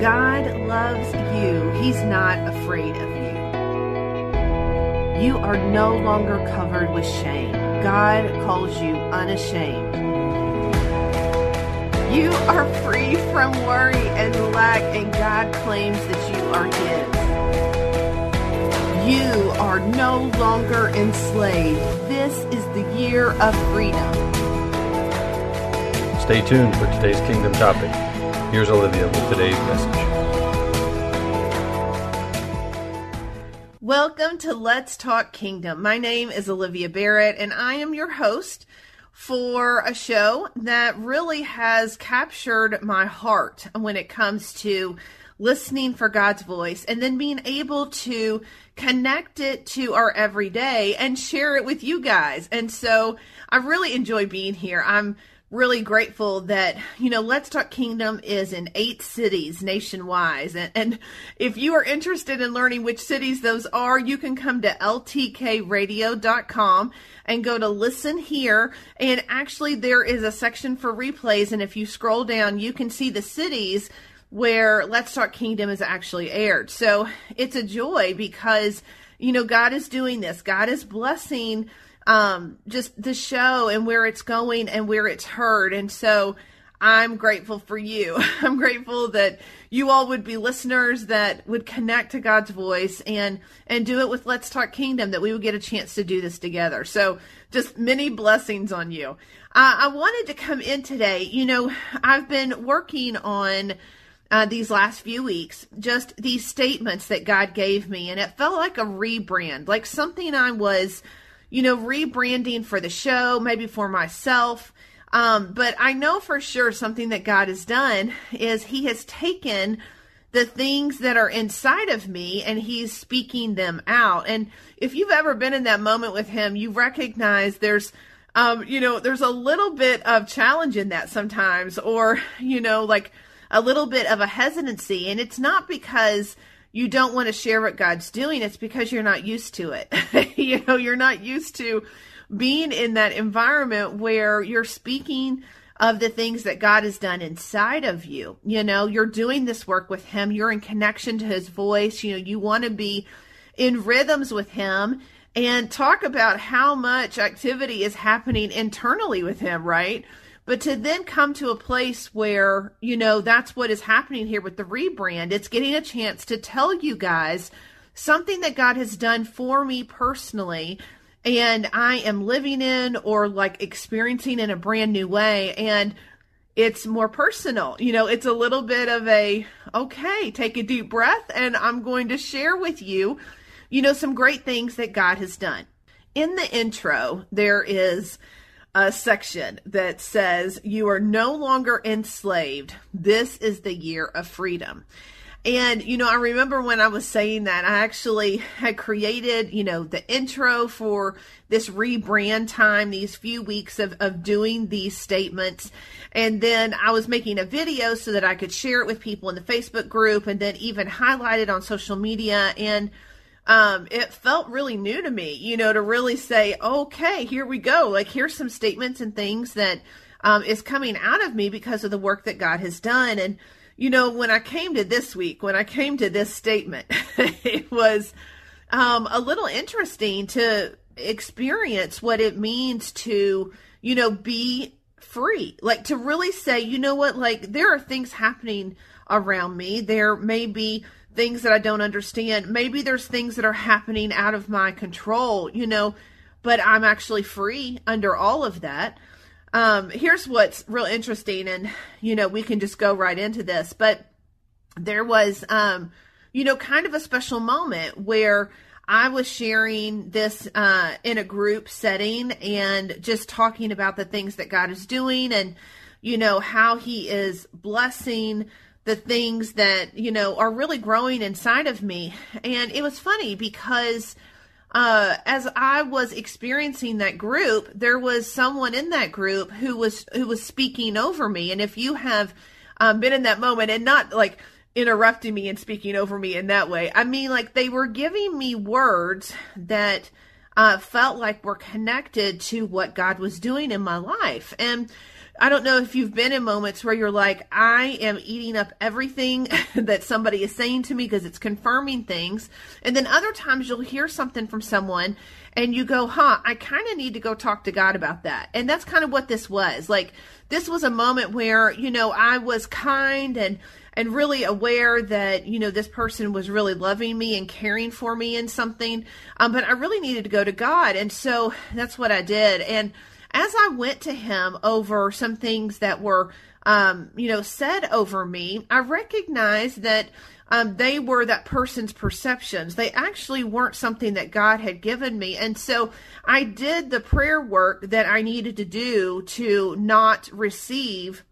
God loves you. He's not afraid of you. You are no longer covered with shame. God calls you unashamed. You are free from worry and lack, and God claims that you are His. You are no longer enslaved. This is the year of freedom. Stay tuned for today's Kingdom topic. Here's Olivia with today's message. Welcome to Let's Talk Kingdom. My name is Olivia Barrett, and I am your host for a show that really has captured my heart when it comes to listening for God's voice and then being able to connect it to our everyday and share it with you guys. And so I really enjoy being here. I'm really grateful that you know let's talk kingdom is in eight cities nationwide. And, and if you are interested in learning which cities those are you can come to ltkradio.com and go to listen here. And actually there is a section for replays. And if you scroll down you can see the cities where let's talk kingdom is actually aired. So it's a joy because you know god is doing this. God is blessing um, just the show and where it's going and where it's heard. And so I'm grateful for you. I'm grateful that you all would be listeners that would connect to God's voice and and do it with Let's Talk Kingdom. That we would get a chance to do this together. So just many blessings on you. Uh, I wanted to come in today. You know, I've been working on. Uh, these last few weeks, just these statements that God gave me, and it felt like a rebrand, like something I was you know, rebranding for the show, maybe for myself. Um, but I know for sure something that God has done is He has taken the things that are inside of me and He's speaking them out. And if you've ever been in that moment with Him, you recognize there's um, you know, there's a little bit of challenge in that sometimes, or, you know, like a little bit of a hesitancy. And it's not because you don't want to share what God's doing, it's because you're not used to it. you know, you're not used to being in that environment where you're speaking of the things that God has done inside of you. You know, you're doing this work with Him, you're in connection to His voice, you know, you want to be in rhythms with Him and talk about how much activity is happening internally with Him, right? But to then come to a place where, you know, that's what is happening here with the rebrand, it's getting a chance to tell you guys something that God has done for me personally and I am living in or like experiencing in a brand new way. And it's more personal. You know, it's a little bit of a, okay, take a deep breath and I'm going to share with you, you know, some great things that God has done. In the intro, there is a section that says, You are no longer enslaved. This is the year of freedom. And, you know, I remember when I was saying that, I actually had created, you know, the intro for this rebrand time, these few weeks of, of doing these statements. And then I was making a video so that I could share it with people in the Facebook group and then even highlight it on social media. And, um, it felt really new to me, you know, to really say, okay, here we go. Like, here's some statements and things that um, is coming out of me because of the work that God has done. And, you know, when I came to this week, when I came to this statement, it was um, a little interesting to experience what it means to, you know, be free. Like, to really say, you know what, like, there are things happening around me. There may be things that I don't understand. Maybe there's things that are happening out of my control, you know, but I'm actually free under all of that. Um, here's what's real interesting, and you know, we can just go right into this, but there was, um, you know, kind of a special moment where I was sharing this uh, in a group setting and just talking about the things that God is doing and you know, how he is blessing the things that, you know, are really growing inside of me. And it was funny because uh, as I was experiencing that group, there was someone in that group who was who was speaking over me. And if you have um, been in that moment and not like interrupting me and speaking over me in that way, I mean, like they were giving me words that uh, felt like were connected to what God was doing in my life. And I don't know if you've been in moments where you're like, I am eating up everything that somebody is saying to me because it's confirming things. And then other times you'll hear something from someone and you go, huh, I kind of need to go talk to God about that. And that's kind of what this was. Like, this was a moment where, you know, I was kind and, and really aware that, you know, this person was really loving me and caring for me in something. Um, but I really needed to go to God. And so that's what I did. And, as I went to him over some things that were, um, you know, said over me, I recognized that um, they were that person's perceptions. They actually weren't something that God had given me. And so I did the prayer work that I needed to do to not receive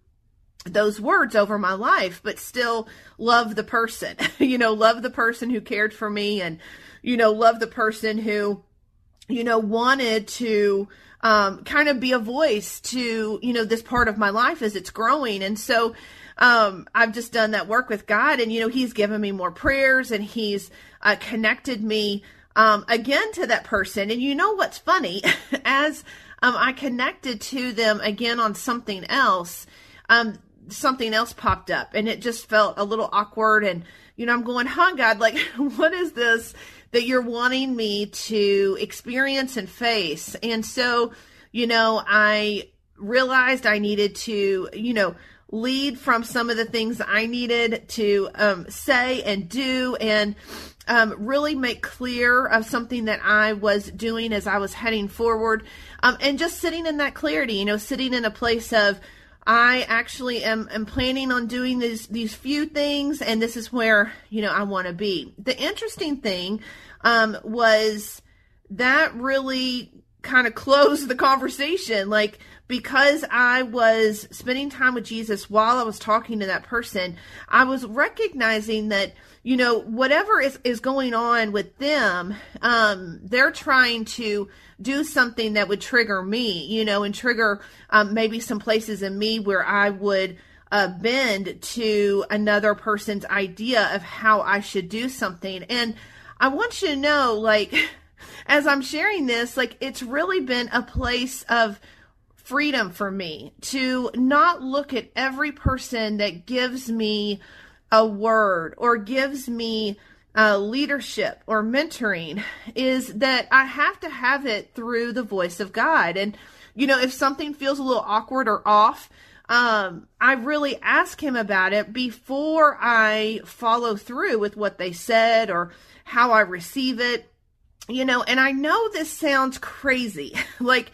those words over my life, but still love the person, you know, love the person who cared for me and, you know, love the person who, you know, wanted to, um, kind of be a voice to, you know, this part of my life as it's growing. And so, um, I've just done that work with God and, you know, he's given me more prayers and he's uh, connected me, um, again to that person. And you know what's funny? as, um, I connected to them again on something else, um, something else popped up and it just felt a little awkward and, you know, I'm going, huh, God, like, what is this? that you're wanting me to experience and face. And so, you know, I realized I needed to, you know, lead from some of the things I needed to um, say and do and um, really make clear of something that I was doing as I was heading forward. Um, and just sitting in that clarity, you know, sitting in a place of, I actually am, am planning on doing these these few things, and this is where you know I want to be. The interesting thing um, was that really kind of closed the conversation. Like, because I was spending time with Jesus while I was talking to that person, I was recognizing that, you know, whatever is, is going on with them, um, they're trying to do something that would trigger me, you know, and trigger um, maybe some places in me where I would. Uh, bend to another person's idea of how I should do something. And I want you to know, like, as I'm sharing this, like, it's really been a place of freedom for me to not look at every person that gives me a word or gives me uh, leadership or mentoring is that I have to have it through the voice of God. And, you know, if something feels a little awkward or off, um, I really ask him about it before I follow through with what they said or how I receive it, you know, and I know this sounds crazy. like,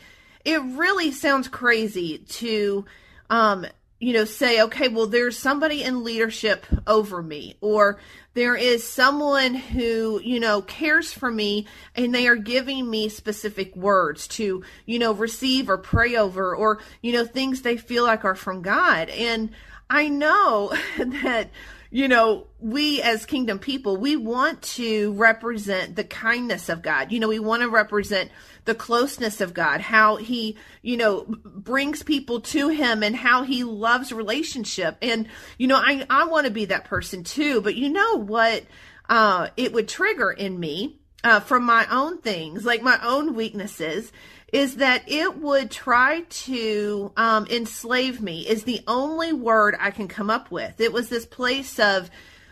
it really sounds crazy to, um, you know, say, okay, well, there's somebody in leadership over me, or there is someone who, you know, cares for me and they are giving me specific words to, you know, receive or pray over, or, you know, things they feel like are from God. And I know that, you know, we as kingdom people, we want to represent the kindness of God. You know, we want to represent the closeness of God, how he, you know, brings people to him and how he loves relationship. And, you know, I, I want to be that person too. But you know what, uh, it would trigger in me, uh, from my own things, like my own weaknesses is that it would try to um, enslave me is the only word i can come up with it was this place of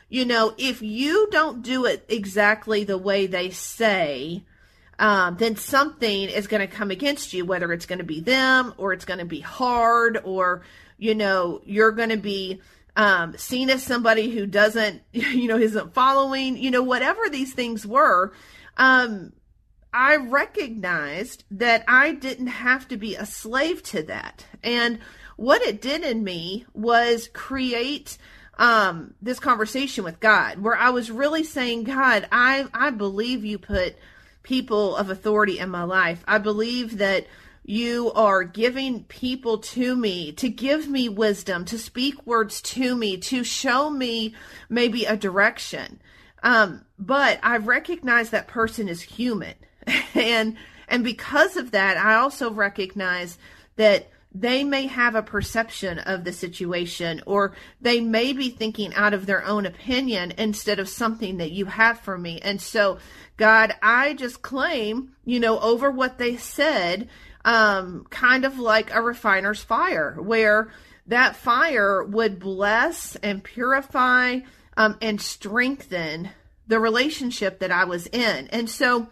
you know if you don't do it exactly the way they say um, then something is going to come against you whether it's going to be them or it's going to be hard or you know you're going to be um, seen as somebody who doesn't you know isn't following you know whatever these things were um, I recognized that I didn't have to be a slave to that. And what it did in me was create um, this conversation with God where I was really saying, God, I, I believe you put people of authority in my life. I believe that you are giving people to me to give me wisdom, to speak words to me, to show me maybe a direction. Um, but I recognize that person is human. and, and because of that, I also recognize that they may have a perception of the situation or they may be thinking out of their own opinion instead of something that you have for me. And so, God, I just claim, you know, over what they said um, kind of like a refiner's fire, where that fire would bless and purify um, and strengthen the relationship that I was in. And so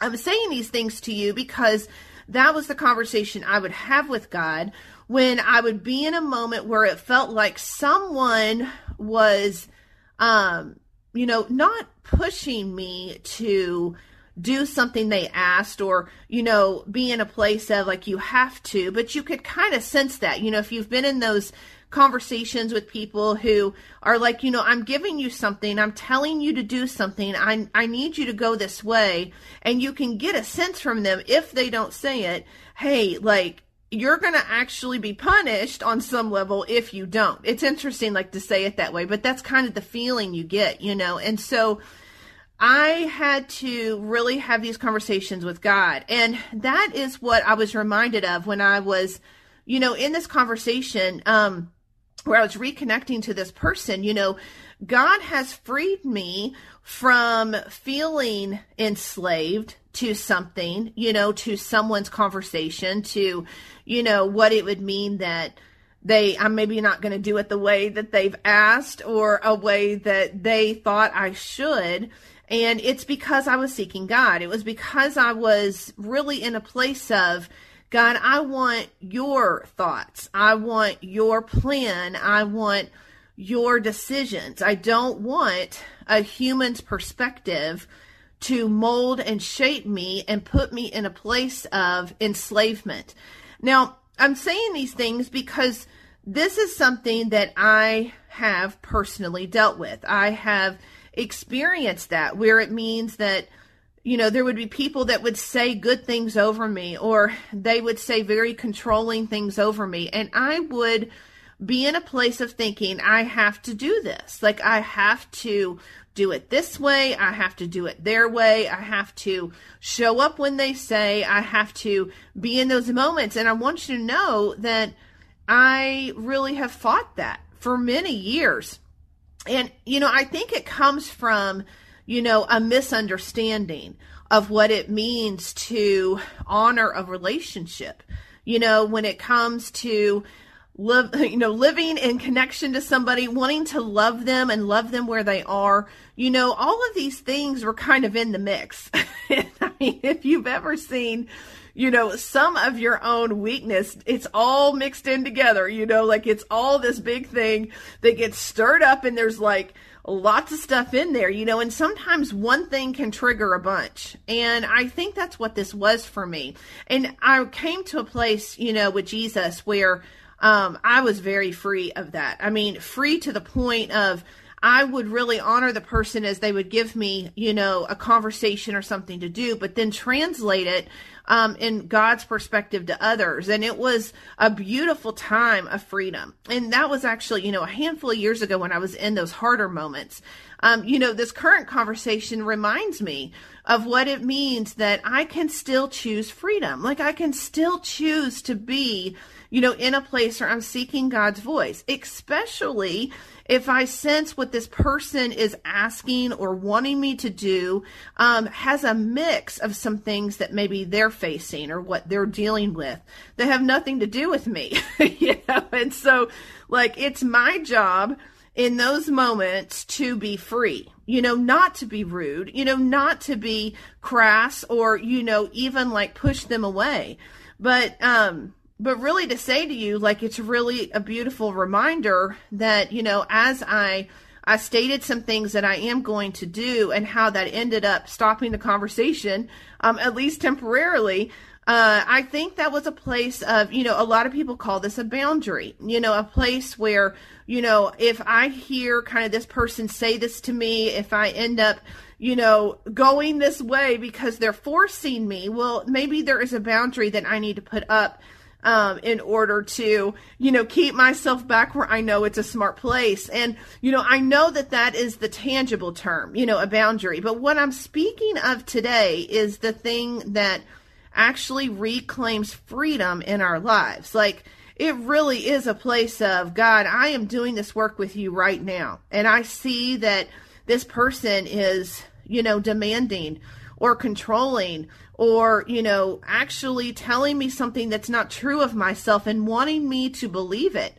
I'm saying these things to you because that was the conversation I would have with God when I would be in a moment where it felt like someone was, um, you know, not pushing me to do something they asked or, you know, be in a place of like you have to, but you could kind of sense that, you know, if you've been in those conversations with people who are like, you know, I'm giving you something, I'm telling you to do something, I, I need you to go this way. And you can get a sense from them if they don't say it, hey, like, you're going to actually be punished on some level if you don't. It's interesting, like, to say it that way, but that's kind of the feeling you get, you know? And so, I had to really have these conversations with God. And that is what I was reminded of when I was, you know, in this conversation, um, where I was reconnecting to this person, you know, God has freed me from feeling enslaved to something, you know, to someone's conversation, to, you know, what it would mean that they I'm maybe not going to do it the way that they've asked or a way that they thought I should. And it's because I was seeking God. It was because I was really in a place of, God, I want your thoughts. I want your plan. I want your decisions. I don't want a human's perspective to mold and shape me and put me in a place of enslavement. Now, I'm saying these things because this is something that I have personally dealt with. I have experienced that where it means that you know there would be people that would say good things over me or they would say very controlling things over me. And i would be in a place of thinking i have to do this. Like i have to do it this way. I have to do it their way. I have to show up when they say. I have to be in those moments. And i want you to know that i really have fought that for many years. And, you know, I think it comes from, you know, a misunderstanding of what it means to honor a relationship. You know, when it comes to live, you know, living in connection to somebody, wanting to love them and love them where they are, you know, all of these things were kind of in the mix. I mean, if you've ever seen, you know, some of your own weakness, it's all mixed in together, you know, like it's all this big thing that gets stirred up and there's like lots of stuff in there, you know, and sometimes one thing can trigger a bunch. And I think that's what this was for me. And I came to a place, you know, with Jesus where um, I was very free of that. I mean, free to the point of, I would really honor the person as they would give me, you know, a conversation or something to do, but then translate it um, in God's perspective to others. And it was a beautiful time of freedom. And that was actually, you know, a handful of years ago when I was in those harder moments. Um, you know, this current conversation reminds me of what it means that I can still choose freedom. Like I can still choose to be, you know, in a place where I'm seeking God's voice, especially if I sense what this person is asking or wanting me to do um, has a mix of some things that maybe they're facing or what they're dealing with that have nothing to do with me, you know, and so like it's my job in those moments to be free, you know, not to be rude, you know, not to be crass or, you know, even like push them away. But, um, but really to say to you like it's really a beautiful reminder that you know as i i stated some things that i am going to do and how that ended up stopping the conversation um, at least temporarily uh, I think that was a place of, you know, a lot of people call this a boundary, you know, a place where, you know, if I hear kind of this person say this to me, if I end up, you know, going this way because they're forcing me. Well, maybe there is a boundary that I need to put up um, in order to, you know, keep myself back where I know it's a smart place. And, you know, I know that that is the tangible term, you know, a boundary. But what I'm speaking of today is the thing that actually reclaims freedom in our lives. Like, it really is a place of God, I am doing this work with you right now. And I see that this person is, you know, demanding or controlling or, you know, actually telling me something that's not true of myself and wanting me to believe it.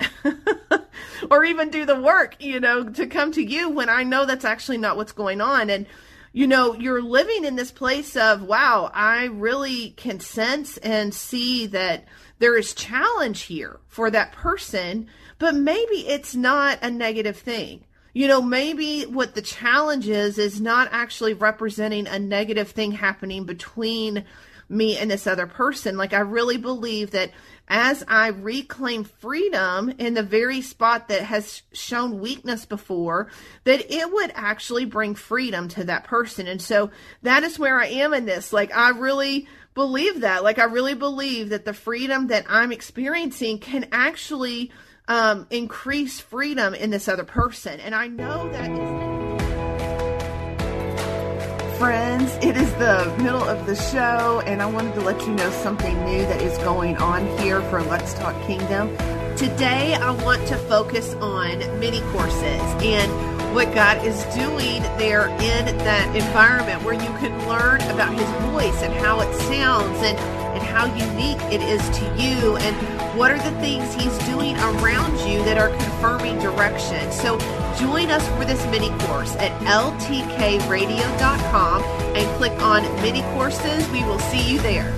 or even do the work, you know, to come to you when I know that's actually not what's going on. And, you know, you're living in this place of, wow, I really can sense and see that there is challenge here for that person, but maybe it's not a negative thing you know, maybe what the challenge is is not actually representing a negative thing happening between me and this other person. Like, I really believe that as I reclaim freedom in the very spot that has shown weakness before, that it would actually bring freedom to that person. And so that is where I am in this. Like, I really believe that. Like, I really believe that the freedom that I'm experiencing can actually um, increase freedom in this other person. And I know that. Friends, it is the middle of the show, and I wanted to let you know something new that is going on here for Let's Talk Kingdom. Today, I want to focus on mini courses and what God is doing there in that environment where you can learn about His voice and how it sounds and and how unique it is to you and what are the things he's doing around you that are confirming direction. So join us for this mini course at ltkradio.com and click on mini courses. We will see you there.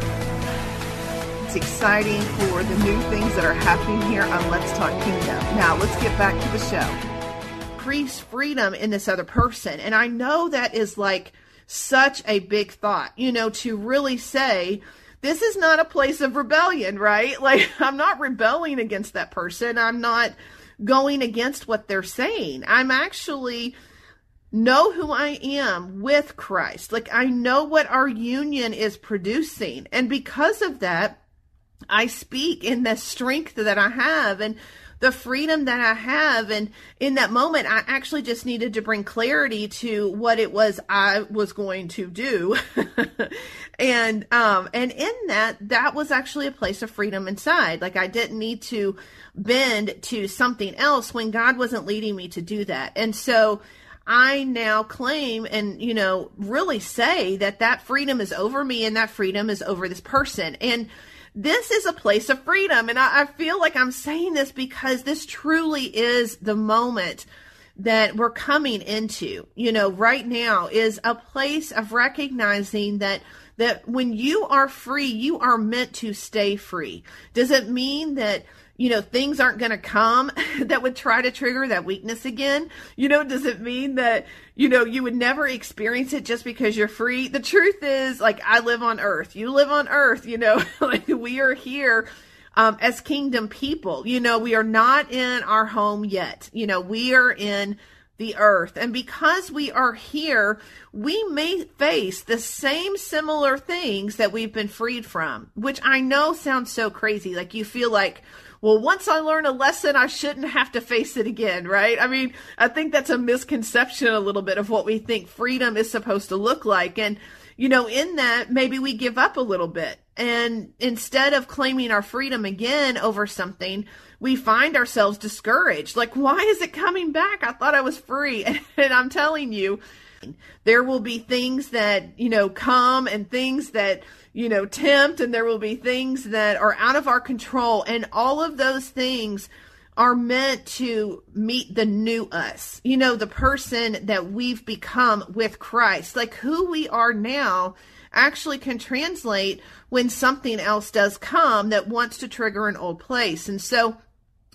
It's exciting for the new things that are happening here on Let's Talk Kingdom. Now let's get back to the show. Increase freedom in this other person. And I know that is like such a big thought, you know, to really say, this is not a place of rebellion, right? Like, I'm not rebelling against that person. I'm not going against what they're saying. I'm actually know who I am with Christ. Like, I know what our union is producing. And because of that, I speak in the strength that I have. And the freedom that I have. And in that moment, I actually just needed to bring clarity to what it was I was going to do. and, um, and in that, that was actually a place of freedom inside. Like I didn't need to bend to something else when God wasn't leading me to do that. And so, I now claim and, you know, really say that that freedom is over me and that freedom is over this person. And this is a place of freedom. And I, I feel like I'm saying this because this truly is the moment that we're coming into, you know, right now is a place of recognizing that that when you are free, you are meant to stay free. Does it mean that you know, things aren't going to come that would try to trigger that weakness again? You know, does it mean that, you know, you would never experience it just because you're free? The truth is, like, I live on earth. You live on earth, you know, like, we are here. Um, as kingdom people, you know, we are not in our home yet. You know, we are in the earth. And because we are here, we may face the same similar things that we've been freed from, which I know sounds so crazy. Like you feel like, well, once I learn a lesson, I shouldn't have to face it again, right? I mean, I think that's a misconception a little bit of what we think freedom is supposed to look like. And, you know, in that, maybe we give up a little bit. And instead of claiming our freedom again over something, we find ourselves discouraged. Like, why is it coming back? I thought I was free. And, I'm telling you, there will be things that, you know, come and things that, you know, tempt, and there will be things that are out of our control. And all of those things are meant to meet the new us, you know, the person that we've become with Christ. Like who we are now actually can translate when something else does come that wants to trigger an old place. And so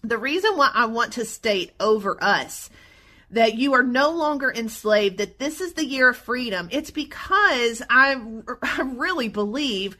the reason why I want to state over us that you are no longer enslaved, that this is the year of freedom. It's because I, I really believe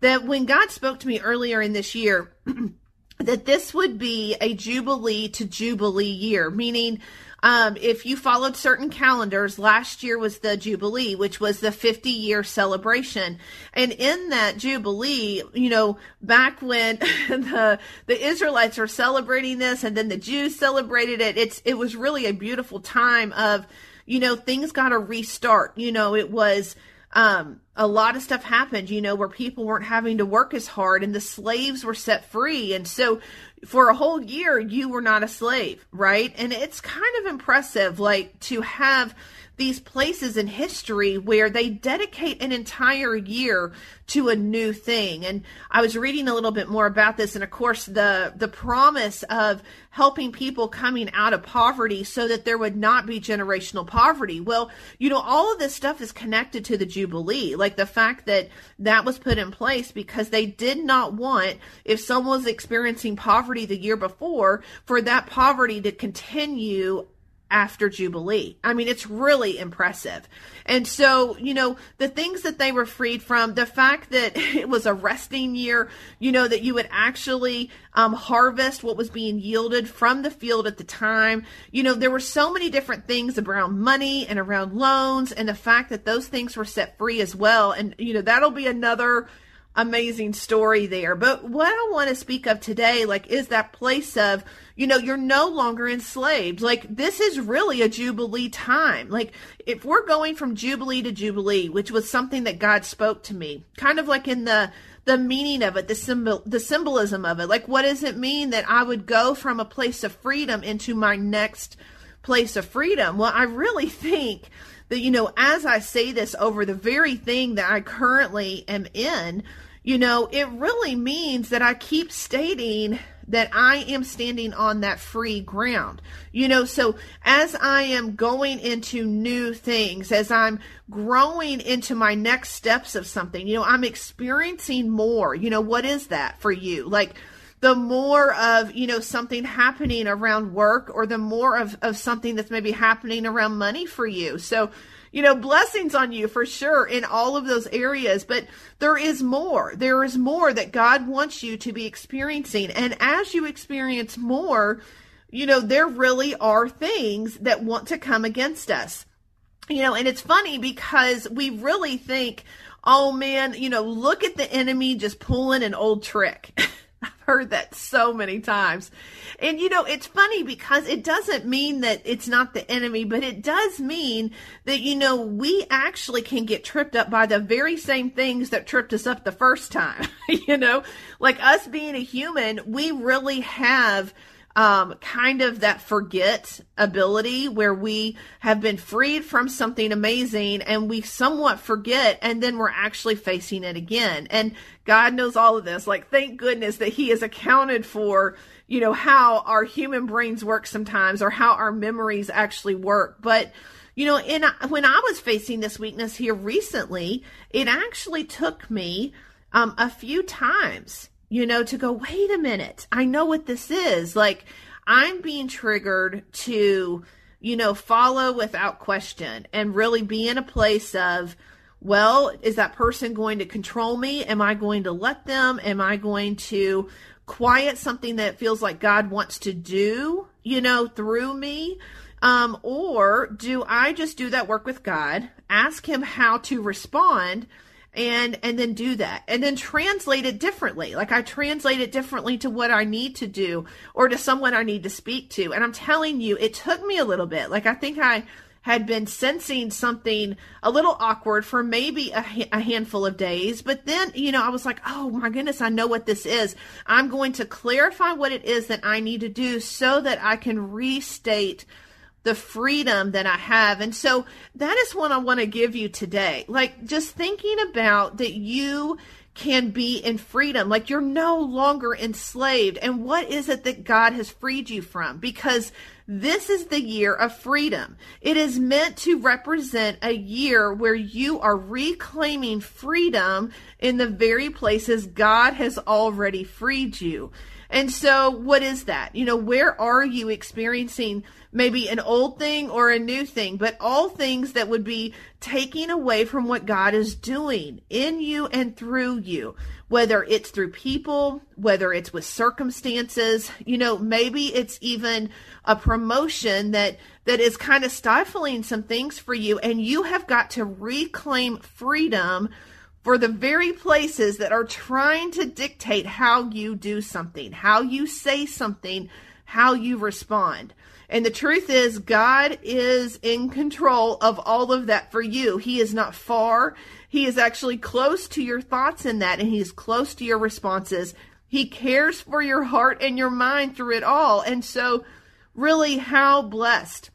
that when God spoke to me earlier in this year, that this would be a jubilee to jubilee year, meaning Um, if you followed certain calendars, last year was the Jubilee, which was the 50 year celebration. And in that Jubilee, you know, back when the, the Israelites were celebrating this and then the Jews celebrated it, it's, it was really a beautiful time of, you know, things got to restart. You know, it was, um, a lot of stuff happened, you know, where people weren't having to work as hard and the slaves were set free. And so for a whole year, you were not a slave, right? And it's kind of impressive, like to have these places in history where they dedicate an entire year to a new thing. And I was reading a little bit more about this and of course the the promise of helping people coming out of poverty so that there would not be generational poverty. Well, you know, all of this stuff is connected to the Jubilee. Like the fact that that was put in place because they did not want if someone was experiencing poverty the year before for that poverty to continue after Jubilee. I mean, it's really impressive. And so, you know, the things that they were freed from, the fact that it was a resting year, you know, that you would actually um, harvest what was being yielded from the field at the time. You know, there were so many different things around money and around loans, and the fact that those things were set free as well. And, you know, that'll be another amazing story there. But what I want to speak of today, like, is that place of, you know, you're no longer enslaved. Like, this is really a Jubilee time. Like, if we're going from Jubilee to Jubilee, which was something that God spoke to me, kind of like in the, the meaning of it, the symbol, the symbolism of it. Like, what does it mean that I would go from a place of freedom into my next place of freedom? Well, I really think that, you know, as I say this over the very thing that I currently am in, you know, it really means that I keep stating that I am standing on that free ground. You know, so as I am going into new things, as I'm growing into my next steps of something, you know, I'm experiencing more. You know, what is that for you? Like, the more of you know something happening around work or the more of, of something that's maybe happening around money for you so you know, blessings on you for sure in all of those areas. But there is more. There is more that God wants you to be experiencing. And as you experience more, you know, there really are things that want to come against us. You know, and it's funny because we really think, oh man, you know, look at the enemy just pulling an old trick. Heard that so many times. And you know, it's funny because it doesn't mean that it's not the enemy, but it does mean that, you know, we actually can get tripped up by the very same things that tripped us up the first time. you know, like us being a human, we really have um, kind of that forget ability where we have been freed from something amazing and we somewhat forget and then we're actually facing it again. And God knows all of this. Like, thank goodness that He has accounted for, you know, how our human brains work sometimes or how our memories actually work. But, you know, in, when I was facing this weakness here recently, it actually took me um, a few times you know, to go, wait a minute, I know what this is. Like, I'm being triggered to, you know, follow without question and really be in a place of, well, is that person going to control me? Am I going to let them? Am I going to quiet something that feels like God wants to do, you know, through me? Um, or do I just do that work with God, ask Him how to respond? And and then do that and then translate it differently like i translate it differently to what i need to do or to someone i need to speak to and i'm telling you it took me a little bit like i think i had been sensing something a little awkward for maybe a, a, handful of days. But then, you know, I was like, oh my goodness, I know what this is. I'm going to clarify what it is that I need to do so that I can restate the freedom that I have. And so that is what I want to give you today. Like just thinking about that you can be in freedom. Like you're no longer enslaved. And what is it that God has freed you from? Because this is the year of freedom. It is meant to represent a year where you are reclaiming freedom in the very places God has already freed you. And so, what is that? You know, where are you experiencing maybe an old thing or a new thing, but all things that would be taking away from what God is doing in you and through you, whether it's through people, whether it's with circumstances, you know, maybe it's even a promotion that that is kind of stifling some things for you and you have got to reclaim freedom for the very places that are trying to dictate how you do something, how you say something, how you respond. And the truth is, God is in control of all of that for you. He is not far. He is actually close to your thoughts in that, and He is close to your responses. He cares for your heart and your mind through it all. And so, really, how blessed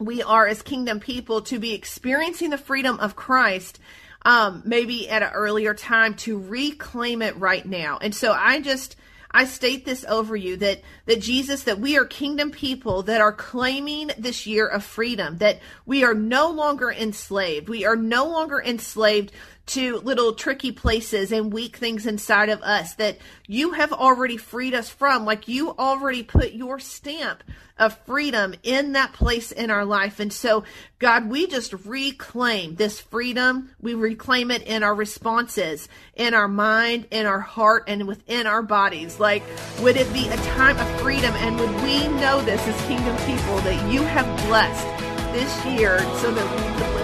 we are as kingdom people to be experiencing the freedom of Christ um, maybe at an earlier time to reclaim it right now. And so I just I state this over you that that Jesus that we are kingdom people that are claiming this year of freedom that we are no longer enslaved. We are no longer enslaved to little tricky places and weak things inside of us that you have already freed us from like you already put your stamp of freedom in that place in our life. And so, God, we just reclaim this freedom. We reclaim it in our responses, in our mind, in our heart, and within our bodies. Like, would it be a time of freedom? And would we know this as kingdom people that you have blessed this year so that we?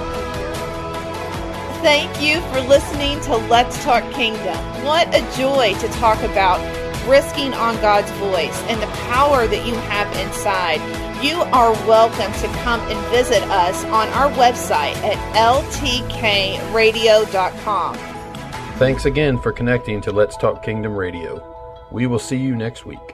Thank you for listening to Let's Talk Kingdom. What a joy to talk about risking on God's voice and the power that you have inside, you are welcome to come and visit us on our website at ltkradio.com. Thanks again for connecting to Let's Talk Kingdom Radio. We will see you next week.